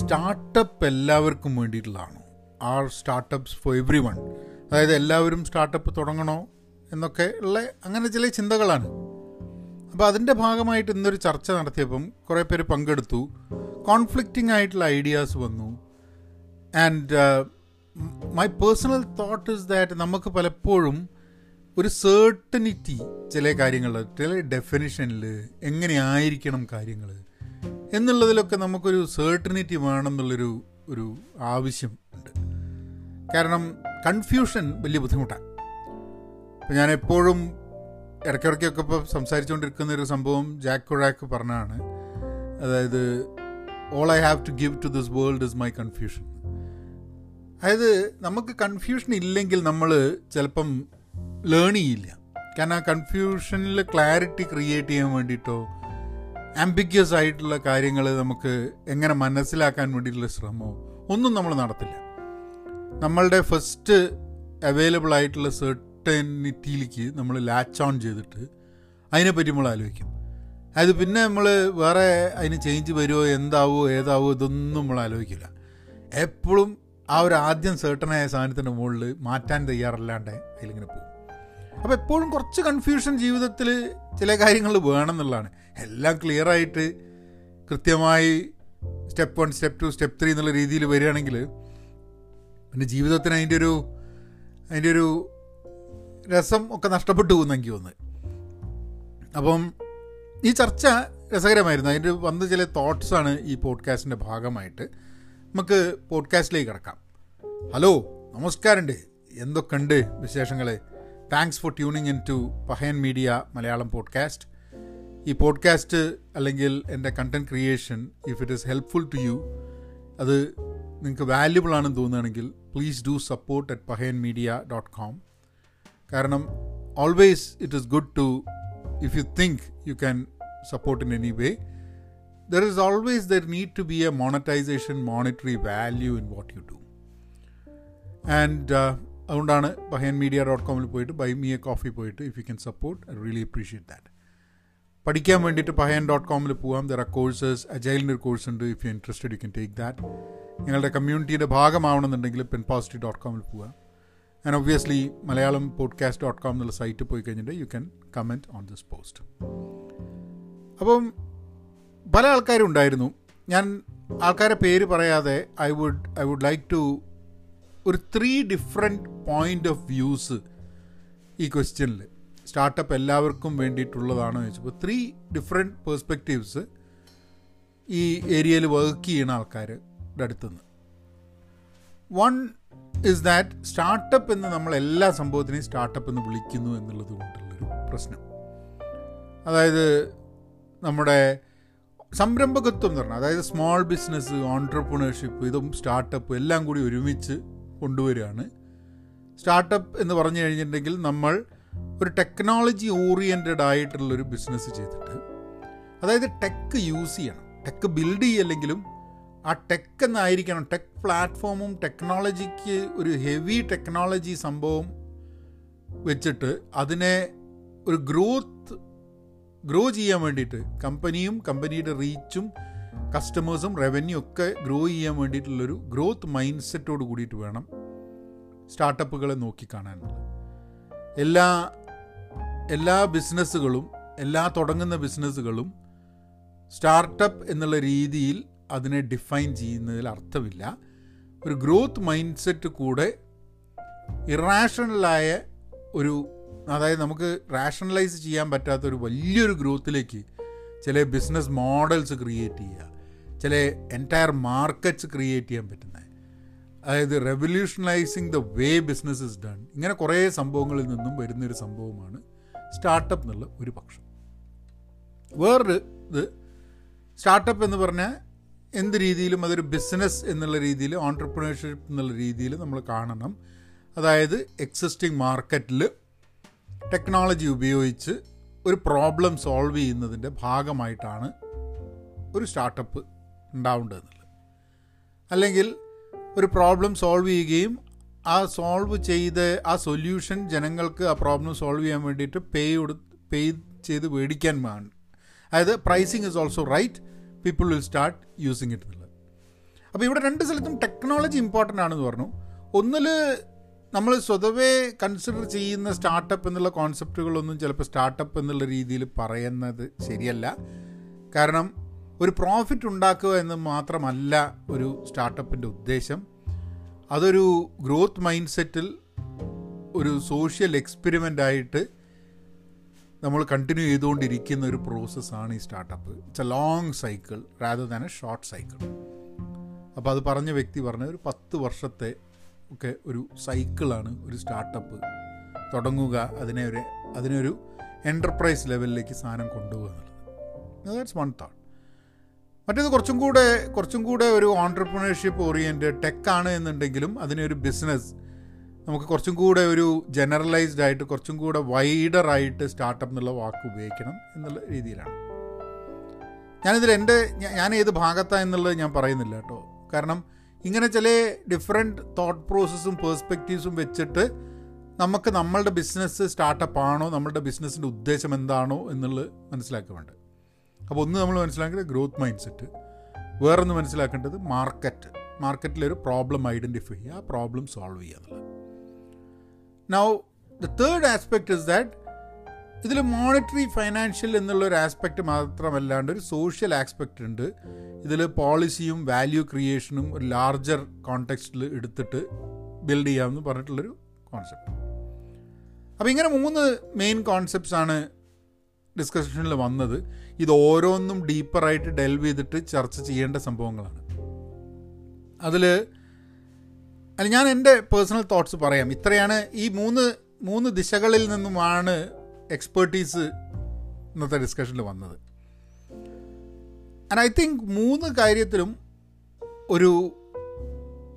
Startup എല്ലാവർക്കും വേണ്ടിയിട്ടുള്ളതാണോ? Are startups for everyone അതായത് എല്ലാവരും സ്റ്റാർട്ടപ്പ് തുടങ്ങണോ എന്നൊക്കെ ഉള്ള അങ്ങനെ ചില ചിന്തകളാണ്. അപ്പോൾ അതിന്റെ ഭാഗമായിട്ട് ഇന്നൊരു ചർച്ച നടത്തിയപ്പം കുറേ പേര് പങ്കെടുത്തു. കോൺഫ്ലിക്റ്റിംഗ് ആയിട്ടുള്ള ഐഡിയാസ് വന്നു. And my personal thought is that നമുക്ക് പലപ്പോഴും ഒരു സേർട്ടനിറ്റി ചില കാര്യങ്ങളിൽ ചില ഡെഫിനിഷനിൽ എങ്ങനെയായിരിക്കണം കാര്യങ്ങൾ എന്നുള്ളതിലൊക്കെ നമുക്കൊരു സേർട്ടനിറ്റി വേണം എന്നുള്ളൊരു ഒരു ആവശ്യം ഉണ്ട്. കാരണം കൺഫ്യൂഷൻ വലിയ ബുദ്ധിമുട്ടാണ്. ഇപ്പം ഞാൻ എപ്പോഴും ഇടയ്ക്കിടയ്ക്കൊക്കെ ഇപ്പോൾ സംസാരിച്ചുകൊണ്ടിരിക്കുന്ന ഒരു സംഭവം ജാക്ക് കൊഴാക്ക് പറഞ്ഞാണ് അതായത് all I have to give to this world is my confusion അതായത് നമുക്ക് കൺഫ്യൂഷൻ ഇല്ലെങ്കിൽ നമ്മൾ ചിലപ്പം ലേൺ ചെയ്യില്ല. കാരണം ആ കൺഫ്യൂഷനിൽ ക്ലാരിറ്റി ക്രിയേറ്റ് ചെയ്യാൻ വേണ്ടിയിട്ടോ ആംബിഗ്യസ് ആയിട്ടുള്ള കാര്യങ്ങൾ നമുക്ക് എങ്ങനെ മനസ്സിലാക്കാൻ വേണ്ടിയിട്ടുള്ള ശ്രമമോ ഒന്നും നമ്മൾ നടത്തില്ല. നമ്മളുടെ ഫസ്റ്റ് അവൈലബിൾ ആയിട്ടുള്ള സെർട്ടനിറ്റിയിലേക്ക് നമ്മൾ ലാച്ച് ഓൺ ചെയ്തിട്ട് അതിനെപ്പറ്റി നമ്മൾ ആലോചിക്കും. അത് പിന്നെ നമ്മൾ വേറെ അതിന് ചേഞ്ച് വരുമോ എന്താവോ ഏതാവോ ഇതൊന്നും നമ്മൾ ആലോചിക്കില്ല. എപ്പോഴും ആ ഒരു ആദ്യം സെർട്ടനായ സാധനത്തിന്റെ മുകളിൽ മാറ്റാൻ തയ്യാറല്ലാണ്ട് അതിലിങ്ങനെ പോകും. അപ്പോൾ എപ്പോഴും കുറച്ച് കൺഫ്യൂഷൻ ജീവിതത്തിൽ ചില കാര്യങ്ങൾ വേണം എന്നുള്ളതാണ്. എല്ലാം ക്ലിയറായിട്ട് കൃത്യമായി step one step two step three എന്നുള്ള രീതിയിൽ വരികയാണെങ്കിൽ പിന്നെ ജീവിതത്തിന് അതിന്റെ ഒരു അതിന്റെ ഒരു രസം ഒക്കെ നഷ്ടപ്പെട്ടു പോകുന്ന എനിക്ക് തോന്നുന്നത് അപ്പം ഈ ചർച്ച രസകരമായിരുന്നു. അതിന്റെ വന്ന ചില തോട്ട്സാണ് ഈ പോഡ്കാസ്റ്റിന്റെ ഭാഗമായിട്ട്. നമുക്ക് പോഡ്കാസ്റ്റിലേക്ക് കിടക്കാം. ഹലോ നമസ്കാരമുണ്ട്. എന്തൊക്കെയുണ്ട് വിശേഷങ്ങൾ thanks for tuning in to Pahayan media Malayalam podcast ഈ പോഡ്കാസ്റ്റ് അല്ലെങ്കിൽ എന്റെ content creation if it is helpful to you അത് നിങ്ങൾക്ക് വാല്യുബിൾ ആണെന്ന് തോന്നുകയാണെങ്കിൽ please do support at Pahayan media dot com കാരണം always it is good to if you think you can support in any way there is always there need to be a monetisation monetary value in what you do and അതുകൊണ്ടാണ് Pahayan media dot കോമിൽ പോയിട്ട് buy me a coffee പോയിട്ട് if you can support I really appreciate that പഠിക്കാൻ വേണ്ടിയിട്ട് പഹയൻ dot കോമിൽ പോകാം there are courses അജൈലിന്റെ ഒരു course ഉണ്ട്. If you interested you can take that നിങ്ങളുടെ കമ്മ്യൂണിറ്റിയുടെ ഭാഗമാവണമെന്നുണ്ടെങ്കിൽ പെൻ പോസിറ്റീവ് ഡോട്ട് കോമിൽ പോകാം and obviously Malayalam podcast dot com എന്നുള്ള സൈറ്റ് പോയി കഴിഞ്ഞിട്ട് you can comment on this post അപ്പം പല ആൾക്കാരും ഉണ്ടായിരുന്നു. ഞാൻ ആൾക്കാരെ പേര് പറയാതെ I would I would like to ഒരു three different point of views ഈ ക്വസ്റ്റ്യനിൽ സ്റ്റാർട്ടപ്പ് എല്ലാവർക്കും വേണ്ടിയിട്ടുള്ളതാണോ ചോദിച്ചപ്പോൾ ത്രീ ഡിഫറെന്റ് പേഴ്സ്പെക്റ്റീവ്സ് ഈ ഏരിയയിൽ വർക്ക് ചെയ്യുന്ന ആൾക്കാരുടെ അടുത്തുനിന്ന് വൺ ഇസ് ദാറ്റ് സ്റ്റാർട്ടപ്പ് എന്ന് നമ്മൾ എല്ലാ സംഭവത്തിനെയും സ്റ്റാർട്ടപ്പ് എന്ന് വിളിക്കുന്നു എന്നുള്ളത് കൊണ്ടുള്ളൊരു പ്രശ്നം. അതായത് നമ്മുടെ സംരംഭകത്വം എന്ന് പറഞ്ഞാൽ അതായത് സ്മോൾ ബിസിനസ് ഓൺട്രപ്രണർഷിപ്പ് ഇതും സ്റ്റാർട്ടപ്പ് എല്ലാം കൂടി ഒരുമിച്ച് കൊണ്ടുവരികയാണ്. സ്റ്റാർട്ടപ്പ് എന്ന് പറഞ്ഞു കഴിഞ്ഞിട്ടുണ്ടെങ്കിൽ നമ്മൾ ഒരു ടെക്നോളജി ഓറിയന്റഡ് ആയിട്ടുള്ളൊരു ബിസിനസ് ചെയ്തിട്ട് അതായത് ടെക്ക് യൂസ് ചെയ്യണം. ടെക്ക് ബിൽഡ് ചെയ്യല്ലെങ്കിലും ആ ടെക്ക് എന്നായിരിക്കണം. ടെക് പ്ലാറ്റ്ഫോമും ടെക്നോളജിക്ക് ഒരു ഹെവി ടെക്നോളജി സംഭവം വെച്ചിട്ട് അതിനെ ഒരു ഗ്രോത്ത് ഗ്രോ ചെയ്യാൻ വേണ്ടിയിട്ട് കമ്പനിയും കമ്പനിയുടെ റീച്ചും കസ്റ്റമേഴ്സും റവന്യൂ ഒക്കെ ഗ്രോ ചെയ്യാൻ വേണ്ടിയിട്ടുള്ളൊരു ഗ്രോത്ത് മൈൻഡ് സെറ്റോട് കൂടിയിട്ട് വേണം സ്റ്റാർട്ടപ്പുകളെ നോക്കിക്കാണാനുള്ളത് എല്ലാ എല്ലാ ബിസിനസ്സുകളും എല്ലാ തുടങ്ങുന്ന ബിസിനസ്സുകളും സ്റ്റാർട്ടപ്പ് എന്നുള്ള രീതിയിൽ അതിനെ ഡിഫൈൻ ചെയ്യുന്നതിൽ അർത്ഥമില്ല. ഒരു ഗ്രോത്ത് മൈൻഡ് സെറ്റ് കൂടെ ഇറാഷണലായ ഒരു അതായത് നമുക്ക് റാഷണലൈസ് ചെയ്യാൻ പറ്റാത്ത ഒരു വലിയൊരു ഗ്രോത്തിലേക്ക് ചില ബിസിനസ് മോഡൽസ് ക്രിയേറ്റ് ചെയ്യുക. ചില എന്റയർ മാർക്കറ്റ്സ് ക്രിയേറ്റ് ചെയ്യാൻ പറ്റുന്നത്. അതായത് revolutionising the way business is done ഇങ്ങനെ കുറേ സംഭവങ്ങളിൽ നിന്നും വരുന്നൊരു സംഭവമാണ് സ്റ്റാർട്ടപ്പ് എന്നുള്ള ഒരു പക്ഷം. വേറൊരു ഇത് സ്റ്റാർട്ടപ്പ് എന്ന് പറഞ്ഞാൽ എന്ത് രീതിയിലും അതൊരു ബിസിനസ് എന്നുള്ള രീതിയിൽ ഓൺടർപ്രണർഷിപ്പ് എന്നുള്ള രീതിയിൽ നമ്മൾ കാണണം. അതായത് എക്സിസ്റ്റിംഗ് മാർക്കറ്റിൽ ടെക്നോളജി ഉപയോഗിച്ച് ഒരു പ്രോബ്ലം സോൾവ് ചെയ്യുന്നതിന്റെ ഭാഗമായിട്ടാണ് ഒരു സ്റ്റാർട്ടപ്പ് ഉണ്ടാവേണ്ടതെന്നുള്ളത്. അല്ലെങ്കിൽ ഒരു പ്രോബ്ലം സോൾവ് ചെയ്യുകയും ആ സോൾവ് ചെയ്ത് ആ സൊല്യൂഷൻ ജനങ്ങൾക്ക് ആ പ്രോബ്ലം സോൾവ് ചെയ്യാൻ വേണ്ടിയിട്ട് പേ പേ ചെയ്ത് മേടിക്കാൻ അതായത് pricing is also right people will start using it എന്നുള്ളത്. അപ്പോൾ ഇവിടെ രണ്ട് സ്ഥലത്തും ടെക്നോളജി ഇമ്പോർട്ടന്റ് ആണെന്ന് പറഞ്ഞു. ഒന്നിൽ നമ്മൾ സ്വതവേ കൺസിഡർ ചെയ്യുന്ന സ്റ്റാർട്ടപ്പ് എന്നുള്ള കോൺസെപ്റ്റുകളൊന്നും ചിലപ്പോൾ സ്റ്റാർട്ടപ്പ് എന്നുള്ള രീതിയിൽ പറയുന്നത് ശരിയല്ല. കാരണം ഒരു പ്രോഫിറ്റ് ഉണ്ടാക്കുക എന്ന് മാത്രമല്ല ഒരു സ്റ്റാർട്ടപ്പിന്റെ ഉദ്ദേശം. അതൊരു ഗ്രോത്ത് മൈൻഡ് സെറ്റിൽ ഒരു സോഷ്യൽ എക്സ്പെരിമെന്റ് ആയിട്ട് നമ്മൾ കണ്ടിന്യൂ ചെയ്തുകൊണ്ടിരിക്കുന്ന ഒരു പ്രോസസ്സാണ് ഈ startup it's a long cycle rather than a short cycle അപ്പോൾ അത് പറഞ്ഞ വ്യക്തി പറഞ്ഞ ഒരു പത്ത് വർഷത്തെ ഒക്കെ ഒരു സൈക്കിളാണ് ഒരു സ്റ്റാർട്ടപ്പ്. തുടങ്ങുക അതിനെ ഒരു അതിനൊരു എന്റർപ്രൈസ് ലെവലിലേക്ക് സാധനം കൊണ്ടുപോകുക എന്നുള്ളത്. ദാറ്റ്സ് വൺ തോട്ട് മറ്റേത് കുറച്ചും കൂടെ കുറച്ചും കൂടെ ഒരു ഓൺടർപ്രണർഷിപ്പ് ഓറിയന്റ് ടെക്കാണ് എന്നുണ്ടെങ്കിലും അതിനൊരു ബിസിനസ് നമുക്ക് കുറച്ചും കൂടെ ഒരു ജനറലൈസ്ഡ് ആയിട്ട് കുറച്ചും കൂടെ വൈഡറായിട്ട് സ്റ്റാർട്ടപ്പ് എന്നുള്ള വാക്ക് ഉപയോഗിക്കണം എന്നുള്ള രീതിയിലാണ്. ഞാനിതിൽ എന്റെ ഞാൻ ഏത് ഭാഗത്താണ് എന്നുള്ളത് ഞാൻ പറയുന്നില്ല കേട്ടോ. കാരണം ഇങ്ങനെ ചില ഡിഫറെന്റ് തോട്ട് പ്രോസസ്സും പേഴ്സ്പെക്റ്റീവ്സും വെച്ചിട്ട് നമുക്ക് നമ്മളുടെ ബിസിനസ് സ്റ്റാർട്ടപ്പ് ആണോ നമ്മളുടെ ബിസിനസ്സിന്റെ ഉദ്ദേശം എന്താണോ എന്നുള്ളത് മനസ്സിലാക്കുന്നുണ്ട്. അപ്പോൾ ഒന്ന് നമ്മൾ മനസ്സിലാക്കേണ്ടത് ഗ്രോത്ത് മൈൻഡ് സെറ്റ് വേറൊന്ന് മനസ്സിലാക്കേണ്ടത് മാർക്കറ്റ് മാർക്കറ്റിലൊരു പ്രോബ്ലം ഐഡന്റിഫൈ ചെയ്യുക ആ പ്രോബ്ലം സോൾവ് ചെയ്യുക എന്നുള്ളത്. Now the third aspect is that ഇതിൽ മോണിറ്ററി ഫൈനാൻഷ്യൽ എന്നുള്ള ഒരു ആസ്പെക്റ്റ് മാത്രമല്ലാണ്ട് ഒരു സോഷ്യൽ ആസ്പെക്റ്റ് ഉണ്ട്. ഇതിൽ പോളിസിയും വാല്യൂ ക്രിയേഷനും ഒരു ലാർജർ കോണ്ടെക്സ്റ്റിൽ എടുത്തിട്ട് ബിൽഡ് ചെയ്യാമെന്ന് പറഞ്ഞിട്ടുള്ളൊരു കോൺസെപ്റ്റ് അപ്പോൾ ഇങ്ങനെ മൂന്ന് മെയിൻ കോൺസെപ്റ്റ്സ് ആണ് ഡിസ്കഷനിൽ വന്നത്. ഇത് ഓരോന്നും ഡീപ്പറായിട്ട് ഡെൽവ് ചെയ്തിട്ട് ചർച്ച ചെയ്യേണ്ട സംഭവങ്ങളാണ്. അതിൽ അല്ല ഞാൻ എന്റെ പേഴ്സണൽ തോട്ട്സ് പറയാം. ഇത്രയാണ് ഈ മൂന്ന് മൂന്ന് ദിശകളിൽ നിന്നുമാണ് എക്സ്പേർട്ടീസ് ഇന്നത്തെ ഡിസ്കഷനിൽ വന്നത്. ആൻഡ് ഐ തിങ്ക് മൂന്ന് കാര്യത്തിലും ഒരു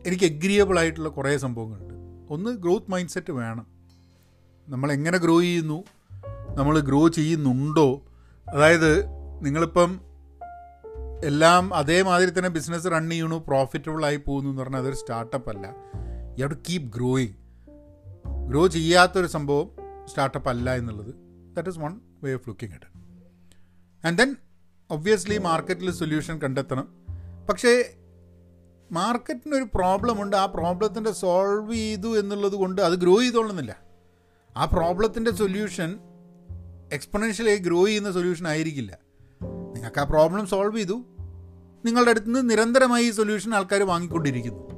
എനിക്ക് എഗ്രിയബിൾ ആയിട്ടുള്ള കുറേ സംഭവങ്ങളുണ്ട്. ഒന്ന് ഗ്രോത്ത് മൈൻഡ് സെറ്റ് വേണം. നമ്മൾ എങ്ങനെ ഗ്രോ ചെയ്യുന്നു? നമ്മൾ ഗ്രോ ചെയ്യുന്നുണ്ടോ? അതായത് നിങ്ങളിപ്പം എല്ലാം അതേമാതിരി തന്നെ ബിസിനസ് റൺ ചെയ്യണു പ്രോഫിറ്റബിൾ ആയി പോകുന്നു എന്ന് പറഞ്ഞാൽ അതൊരു സ്റ്റാർട്ടപ്പ് അല്ല. You have to keep growing grow ചെയ്യാത്തൊരു സംഭവം സ്റ്റാർട്ടപ്പ് അല്ല എന്നുള്ളത്. That is one way of looking it and then obviously മാർക്കറ്റിൽ സൊല്യൂഷൻ കണ്ടെത്തണം. പക്ഷേ മാർക്കറ്റിനൊരു പ്രോബ്ലം ഉണ്ട്. ആ പ്രോബ്ലത്തിന്റെ സോൾവ് ചെയ്തു എന്നുള്ളത് കൊണ്ട് അത് ഗ്രോ ചെയ്തോളുന്നില്ല. ആ പ്രോബ്ലത്തിന്റെ സൊല്യൂഷൻ എക്സ്പൊണൻഷ്യലായി ഗ്രോ ചെയ്യുന്ന സൊല്യൂഷൻ ആയിരിക്കില്ല. നിങ്ങൾക്ക് ആ പ്രോബ്ലം സോൾവ് ചെയ്തു. നിങ്ങളുടെ അടുത്ത് നിന്ന് നിരന്തരമായി ഈ സൊല്യൂഷൻ ആൾക്കാർ വാങ്ങിക്കൊണ്ടിരിക്കുന്നു.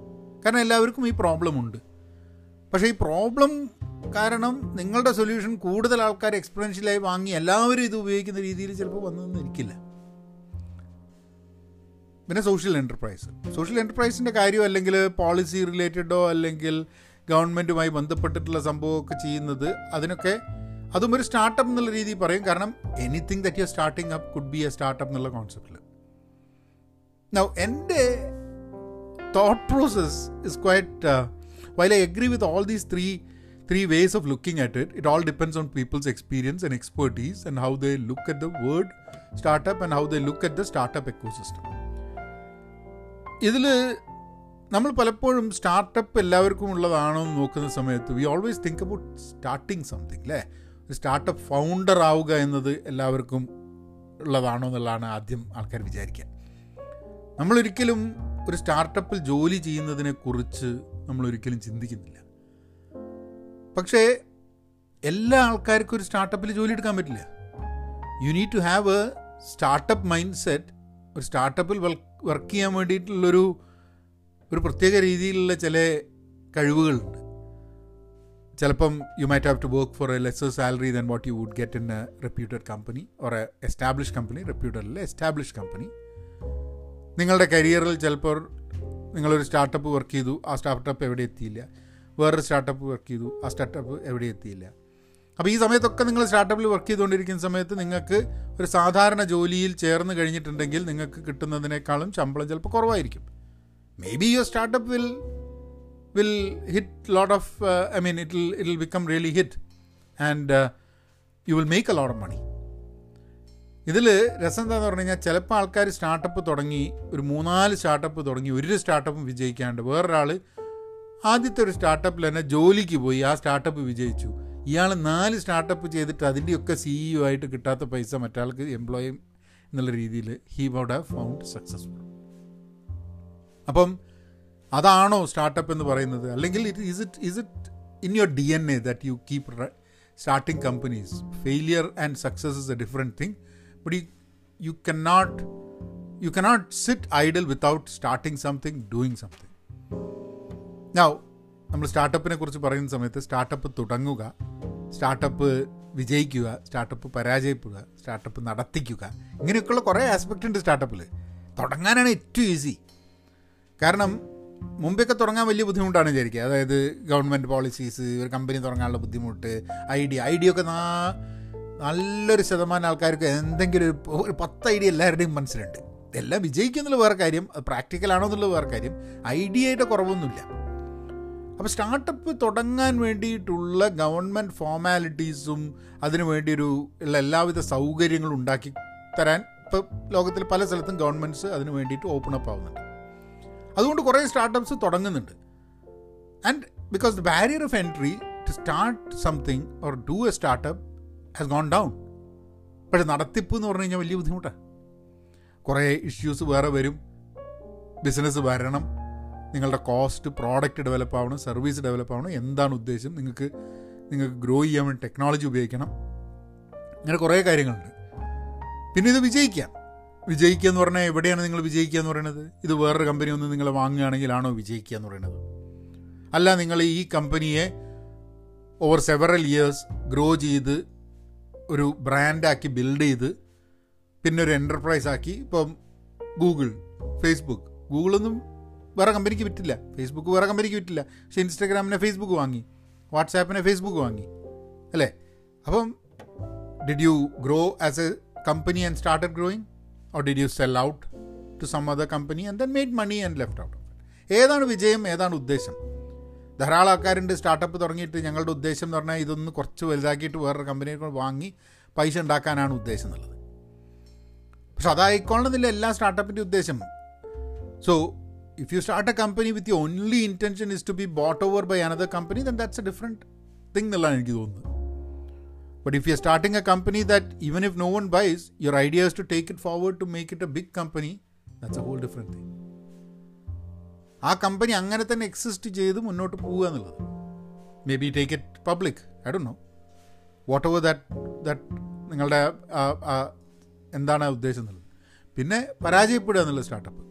കാരണം എല്ലാവർക്കും ഈ പ്രോബ്ലം ഉണ്ട്. പക്ഷേ ഈ പ്രോബ്ലം കാരണം നിങ്ങളുടെ സൊല്യൂഷൻ കൂടുതൽ ആൾക്കാർ എക്സ്പെറൻഷ്യലായി വാങ്ങി എല്ലാവരും ഇത് ഉപയോഗിക്കുന്ന രീതിയിൽ ചിലപ്പോൾ വന്നതെന്ന് ഇരിക്കില്ല പിന്നെ സോഷ്യൽ എന്റർപ്രൈസ് സോഷ്യൽ എന്റർപ്രൈസിന്റെ കാര്യം അല്ലെങ്കിൽ പോളിസി റിലേറ്റഡോ അല്ലെങ്കിൽ ഗവൺമെന്റുമായി ബന്ധപ്പെട്ടിട്ടുള്ള സംഭവമൊക്കെ ചെയ്യുന്നത് അതിനൊക്കെ അതും ഒരു സ്റ്റാർട്ടപ്പ് എന്നുള്ള രീതിയിൽ പറയും. കാരണം anything that you starting up could be a startup എന്നുള്ള കോൺസെപ്റ്റിൽ നൗ എന്റെ thought process is quite while I agree with all these three three ways of looking at it. It all depends on people's experience and expertise and how they look at the word startup and how they look at the startup ecosystem. ഇതിൽ നമ്മൾ പലപ്പോഴും startup എല്ലാവർക്കും ഉള്ളതാണോ എന്ന് നോക്കുന്ന സമയത്ത് we always think about starting something അല്ലേ ഒരു സ്റ്റാർട്ടപ്പ് ഫൗണ്ടർ ആവുക എന്നത് എല്ലാവർക്കും ഉള്ളതാണോ എന്നുള്ളതാണ് ആദ്യം ആൾക്കാർ വിചാരിക്കുക നമ്മളൊരിക്കലും ഒരു സ്റ്റാർട്ടപ്പിൽ ജോലി ചെയ്യുന്നതിനെക്കുറിച്ച് നമ്മളൊരിക്കലും ചിന്തിക്കുന്നില്ല പക്ഷേ എല്ലാ ആൾക്കാർക്കും ഒരു സ്റ്റാർട്ടപ്പിൽ ജോലി എടുക്കാൻ പറ്റില്ല. You need to have a startup mindset ഒരു സ്റ്റാർട്ടപ്പിൽ വർക്ക് ചെയ്യാൻ വേണ്ടിയിട്ടുള്ളൊരു ഒരു പ്രത്യേക രീതിയിലുള്ള ചില കഴിവുകളുണ്ട്. ചിലപ്പം you might have to work for a lesser salary than what you would get in a reputed company or a establish company reputed അല്ല എസ്റ്റാബ്ലിഷ് കമ്പനി നിങ്ങളുടെ കരിയറിൽ ചിലപ്പോൾ നിങ്ങളൊരു സ്റ്റാർട്ടപ്പ് വർക്ക് ചെയ്തു ആ സ്റ്റാർട്ടപ്പ് എവിടെ എത്തിയില്ല. വേറൊരു സ്റ്റാർട്ടപ്പ് വർക്ക് ചെയ്തു. ആ സ്റ്റാർട്ടപ്പ് എവിടെ എത്തിയില്ല. അപ്പോൾ ഈ സമയത്തൊക്കെ നിങ്ങൾ സ്റ്റാർട്ടപ്പിൽ വർക്ക് ചെയ്തുകൊണ്ടിരിക്കുന്ന സമയത്ത് നിങ്ങൾക്ക് ഒരു സാധാരണ ജോലിയിൽ ചേർന്ന് കഴിഞ്ഞിട്ടുണ്ടെങ്കിൽ നിങ്ങൾക്ക് കിട്ടുന്നതിനേക്കാളും ശമ്പളം ചിലപ്പോൾ കുറവായിരിക്കും. Maybe your startup will will hit lot of I mean it it will become really hit and you will make a lot of money ഇതിൽ രസം എന്താണെന്ന് പറഞ്ഞു കഴിഞ്ഞാൽ ചിലപ്പോൾ ആൾക്കാർ സ്റ്റാർട്ടപ്പ് തുടങ്ങി ഒരു മൂന്നാൽ സ്റ്റാർട്ടപ്പ് തുടങ്ങി ഒരു സ്റ്റാർട്ടപ്പും വിജയിക്കാണ്ട് വേറൊരാൾ ആദ്യത്തെ ഒരു സ്റ്റാർട്ടപ്പിൽ തന്നെ ജോലിക്ക് പോയി ആ സ്റ്റാർട്ടപ്പ് വിജയിച്ചു. ഇയാൾ നാല് സ്റ്റാർട്ടപ്പ് ചെയ്തിട്ട് അതിന്റെയൊക്കെ സിഇഒ ആയിട്ട് കിട്ടാത്ത പൈസ മറ്റാൾക്ക് എംപ്ലോയി എന്നുള്ള രീതിയിൽ he would have found successful അപ്പം അതാണോ സ്റ്റാർട്ടപ്പ് എന്ന് പറയുന്നത്? അല്ലെങ്കിൽ it is it is it in your D N A that you keep starting companies failure and success is a different thing but you you can not you cannot sit idle without starting something doing something now നമ്മൾ സ്റ്റാർട്ടപ്പിനെ കുറിച്ച് പറയുന്ന സമയത്ത് startup തുടങ്ങുക startup വിജയിക്കുക startup പരാജയപ്പെടുക startup നടത്തിക്കുക ഇങ്ങനെയൊക്കെയുള്ള കുറേ aspect ഉണ്ട് സ്റ്റാർട്ടപ്പിൽ തുടങ്ങാനാണ് ഏറ്റവും ഈസി കാരണം മുമ്പൊക്കെ തുടങ്ങാൻ വലിയ ബുദ്ധിമുട്ടാണ് വിചാരിക്കുക. അതായത് ഗവൺമെന്റ് പോളിസീസ് ഒരു കമ്പനി തുടങ്ങാനുള്ള ബുദ്ധിമുട്ട് ഐഡിയ ഐഡിയ ഒക്കെ നല്ലൊരു ശതമാനം ആൾക്കാർക്ക് എന്തെങ്കിലും ഒരു പത്ത് ഐഡിയ എല്ലാവരുടെയും മനസ്സിലുണ്ട്. എല്ലാം വിജയിക്കുന്നുള്ള വേറെ കാര്യം പ്രാക്ടിക്കലാണോ എന്നുള്ളത് വേറെ കാര്യം. ഐഡിയയുടെ കുറവൊന്നുമില്ല. അപ്പോൾ സ്റ്റാർട്ടപ്പ് തുടങ്ങാൻ വേണ്ടിയിട്ടുള്ള ഗവൺമെന്റ് ഫോർമാലിറ്റീസും അതിനു വേണ്ടി ഒരു ഉള്ള എല്ലാവിധ സൗകര്യങ്ങളും ഉണ്ടാക്കി തരാൻ ഇപ്പോൾ ലോകത്തിൽ പല സ്ഥലത്തും ഗവൺമെന്റ്സ് അതിന് വേണ്ടിയിട്ട് ഓപ്പൺ അപ്പ് ആവുന്നുണ്ട്. അതുകൊണ്ട് കുറേ സ്റ്റാർട്ടപ്പ്സ് തുടങ്ങുന്നുണ്ട്. And because the barrier of entry to start something or do a startup has gone down പക്ഷേ നടത്തിപ്പ് എന്ന് പറഞ്ഞു കഴിഞ്ഞാൽ വലിയ ബുദ്ധിമുട്ടാണ്. കുറേ ഇഷ്യൂസ് വേറെ വരും. ബിസിനസ് വരണം. നിങ്ങളുടെ കോസ്റ്റ് പ്രോഡക്റ്റ് ഡെവലപ്പ് ആവണം സർവീസ് ഡെവലപ്പ് ആവണം എന്താണ് ഉദ്ദേശം? നിങ്ങൾക്ക് നിങ്ങൾക്ക് ഗ്രോ ചെയ്യാൻ വേണ്ടി ടെക്നോളജി ഉപയോഗിക്കണം. അങ്ങനെ കുറേ കാര്യങ്ങളുണ്ട്. പിന്നെ ഇത് വിജയിക്കാം. വിജയിക്കുക എന്ന് പറഞ്ഞാൽ എവിടെയാണ് നിങ്ങൾ വിജയിക്കുക എന്ന് പറയുന്നത്? ഇത് വേറൊരു കമ്പനി ഒന്ന് നിങ്ങൾ വാങ്ങുകയാണെങ്കിലാണോ വിജയിക്കുക എന്ന് പറയുന്നത്? അല്ല നിങ്ങൾ ഈ കമ്പനിയെ ഓവർ സെവറൽ ഇയേഴ്സ് ഗ്രോ ചെയ്ത് ഒരു ബ്രാൻഡാക്കി ബിൽഡ് ചെയ്ത് പിന്നെ ഒരു എന്റർപ്രൈസ് ആക്കി ഇപ്പം ഗൂഗിൾ ഫേസ്ബുക്ക് ഗൂഗിളൊന്നും വേറെ കമ്പനിക്ക് വിറ്റില്ല. ഫേസ്ബുക്ക് വേറെ കമ്പനിക്ക് വിറ്റില്ല. പക്ഷേ ഇൻസ്റ്റാഗ്രാമിനെ ഫേസ്ബുക്ക് വാങ്ങി. വാട്സാപ്പിനെ ഫേസ്ബുക്ക് വാങ്ങി. അല്ലേ? അപ്പം did you grow as a company and started growing or did you sell out to some other company and then made money and left out ഏതാണ് വിജയം? ഏതാണ് ഉദ്ദേശം? ധാരാളം ആൾക്കാരുണ്ട് സ്റ്റാർട്ടപ്പ് തുടങ്ങിയിട്ട് ഞങ്ങളുടെ ഉദ്ദേശം എന്ന് പറഞ്ഞാൽ ഇതൊന്ന് കുറച്ച് വലുതാക്കിയിട്ട് വേറൊരു കമ്പനിയെ കൊണ്ട് വാങ്ങി പൈസ ഉണ്ടാക്കാനാണ് ഉദ്ദേശം എന്നുള്ളത്. പക്ഷെ അതായിക്കോളണമെന്നില്ല എല്ലാ സ്റ്റാർട്ടപ്പിന്റെ ഉദ്ദേശം. So start a company with you only intention is to be bought over by another company then that's a different thing എന്നുള്ളതാണ് എനിക്ക് തോന്നുന്നത് but if you starting a company that even if no one buys your ideas to take it forward to make it a big company that's a whole different thing ആ company അങ്ങനെ തന്നെ exist ചെയ്ത് മുന്നോട്ട് പോവുക എന്നുള്ളത്. Maybe take it public I do know what over that that നിങ്ങളുടെ എന്താണ് ഉദ്ദേശം എന്നുള്ളത്. പിന്നെ പരാജയപ്പെടുക എന്നുള്ളത് സ്റ്റാർട്ടപ്പ്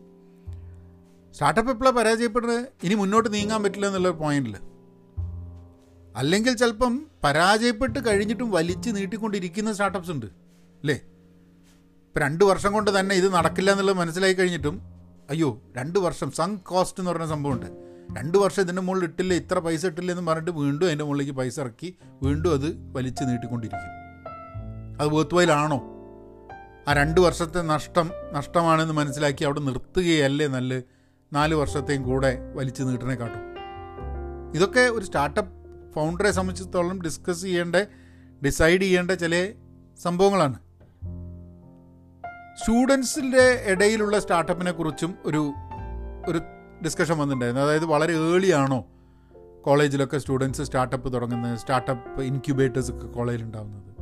സ്റ്റാർട്ടപ്പ് എപ്പോഴാണ് പരാജയപ്പെടുന്നത്? ഇനി മുന്നോട്ട് നീങ്ങാൻ പറ്റില്ല എന്നുള്ള പോയിന്റിൽ അല്ലെങ്കിൽ ചിലപ്പം പരാജയപ്പെട്ട് കഴിഞ്ഞിട്ടും വലിച്ച് നീട്ടിക്കൊണ്ടിരിക്കുന്ന സ്റ്റാർട്ടപ്സ് ഉണ്ട്. അല്ലേ ഇപ്പം രണ്ട് വർഷം കൊണ്ട് തന്നെ ഇത് നടക്കില്ല എന്നുള്ളത് മനസ്സിലായി കഴിഞ്ഞിട്ടും അയ്യോ രണ്ട് വർഷം സം കോസ്റ്റ് എന്ന് പറഞ്ഞ സംഭവമുണ്ട്. രണ്ട് വർഷം ഇതിന്റെ മുകളിൽ ഇട്ടില്ല ഇത്ര പൈസ ഇട്ടില്ല എന്ന് പറഞ്ഞിട്ട് വീണ്ടും അതിന്റെ മുകളിലേക്ക് പൈസ ഇറക്കി വീണ്ടും അത് വലിച്ച് നീട്ടിക്കൊണ്ടിരിക്കും. അത് വേർത്തുവയിലാണോ? ആ രണ്ട് വർഷത്തെ നഷ്ടം നഷ്ടമാണെന്ന് മനസ്സിലാക്കി അവിടെ നിർത്തുകയല്ലേ നല്ല നാല് വർഷത്തെയും കൂടെ വലിച്ചു നീട്ടണേ കാട്ടും. ഇതൊക്കെ ഒരു സ്റ്റാർട്ടപ്പ് ഫൗണ്ടറെ സംബന്ധിച്ചിടത്തോളം ഡിസ്കസ് ചെയ്യേണ്ട ഡിസൈഡ് ചെയ്യേണ്ട ചില സംഭവങ്ങളാണ്. സ്റ്റുഡൻസിന്റെ ഇടയിലുള്ള സ്റ്റാർട്ടപ്പിനെ കുറിച്ചും ഒരു ഒരു ഡിസ്കഷൻ വന്നിട്ടുണ്ടായിരുന്നു. അതായത് വളരെ ഏർലി ആണോ കോളേജിലൊക്കെ സ്റ്റുഡൻസ് സ്റ്റാർട്ടപ്പ് തുടങ്ങുന്നത് സ്റ്റാർട്ടപ്പ് ഇൻക്യുബേറ്റേഴ്സ് ഒക്കെ കോളേജിൽ ഉണ്ടാകുന്നത്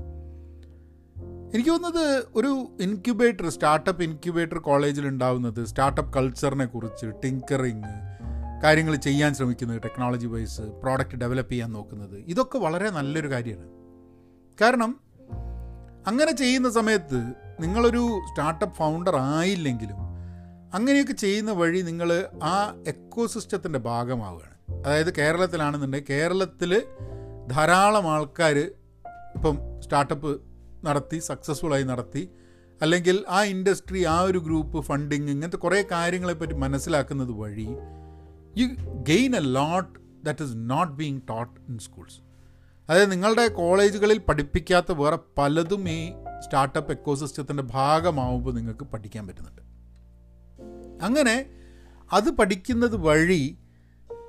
എനിക്ക് തോന്നുന്നത് ഒരു ഇൻക്യുബേറ്റർ സ്റ്റാർട്ടപ്പ് ഇൻക്യുബേറ്റർ കോളേജിൽ ഉണ്ടാവുന്നത് സ്റ്റാർട്ടപ്പ് കൾച്ചറിനെ കുറിച്ച് ടിങ്കറിങ് കാര്യങ്ങൾ ചെയ്യാൻ ശ്രമിക്കുന്നത് ടെക്നോളജി വൈസ് പ്രോഡക്റ്റ് ഡെവലപ്പ് ചെയ്യാൻ നോക്കുന്നത് ഇതൊക്കെ വളരെ നല്ലൊരു കാര്യമാണ്. കാരണം അങ്ങനെ ചെയ്യുന്ന സമയത്ത് നിങ്ങളൊരു സ്റ്റാർട്ടപ്പ് ഫൗണ്ടർ ആയില്ലെങ്കിലും അങ്ങനെയൊക്കെ ചെയ്യുന്ന വഴി നിങ്ങൾ ആ എക്കോസിസ്റ്റത്തിന്റെ ഭാഗമാവുകയാണ്. അതായത് കേരളത്തിലാണെന്നുണ്ടെങ്കിൽ കേരളത്തിൽ ധാരാളം ആൾക്കാർ ഇപ്പം സ്റ്റാർട്ടപ്പ് നടത്തി സക്സസ്ഫുള്ളായി നടത്തി. അല്ലെങ്കിൽ ആ ഇൻഡസ്ട്രി ആ ഒരു ഗ്രൂപ്പ് ഫണ്ടിങ് ഇങ്ങനത്തെ കുറേ കാര്യങ്ങളെപ്പറ്റി മനസ്സിലാക്കുന്നത് വഴി you gain a lot that is not being taught in schools അതായത് നിങ്ങളുടെ കോളേജുകളിൽ പഠിപ്പിക്കാത്ത വേറെ പലതും ഈ സ്റ്റാർട്ടപ്പ് എക്കോസിസ്റ്റത്തിന്റെ ഭാഗമാവുമ്പോൾ നിങ്ങൾക്ക് പഠിക്കാൻ പറ്റുന്നുണ്ട്. അങ്ങനെ അത് പഠിക്കുന്നത് വഴി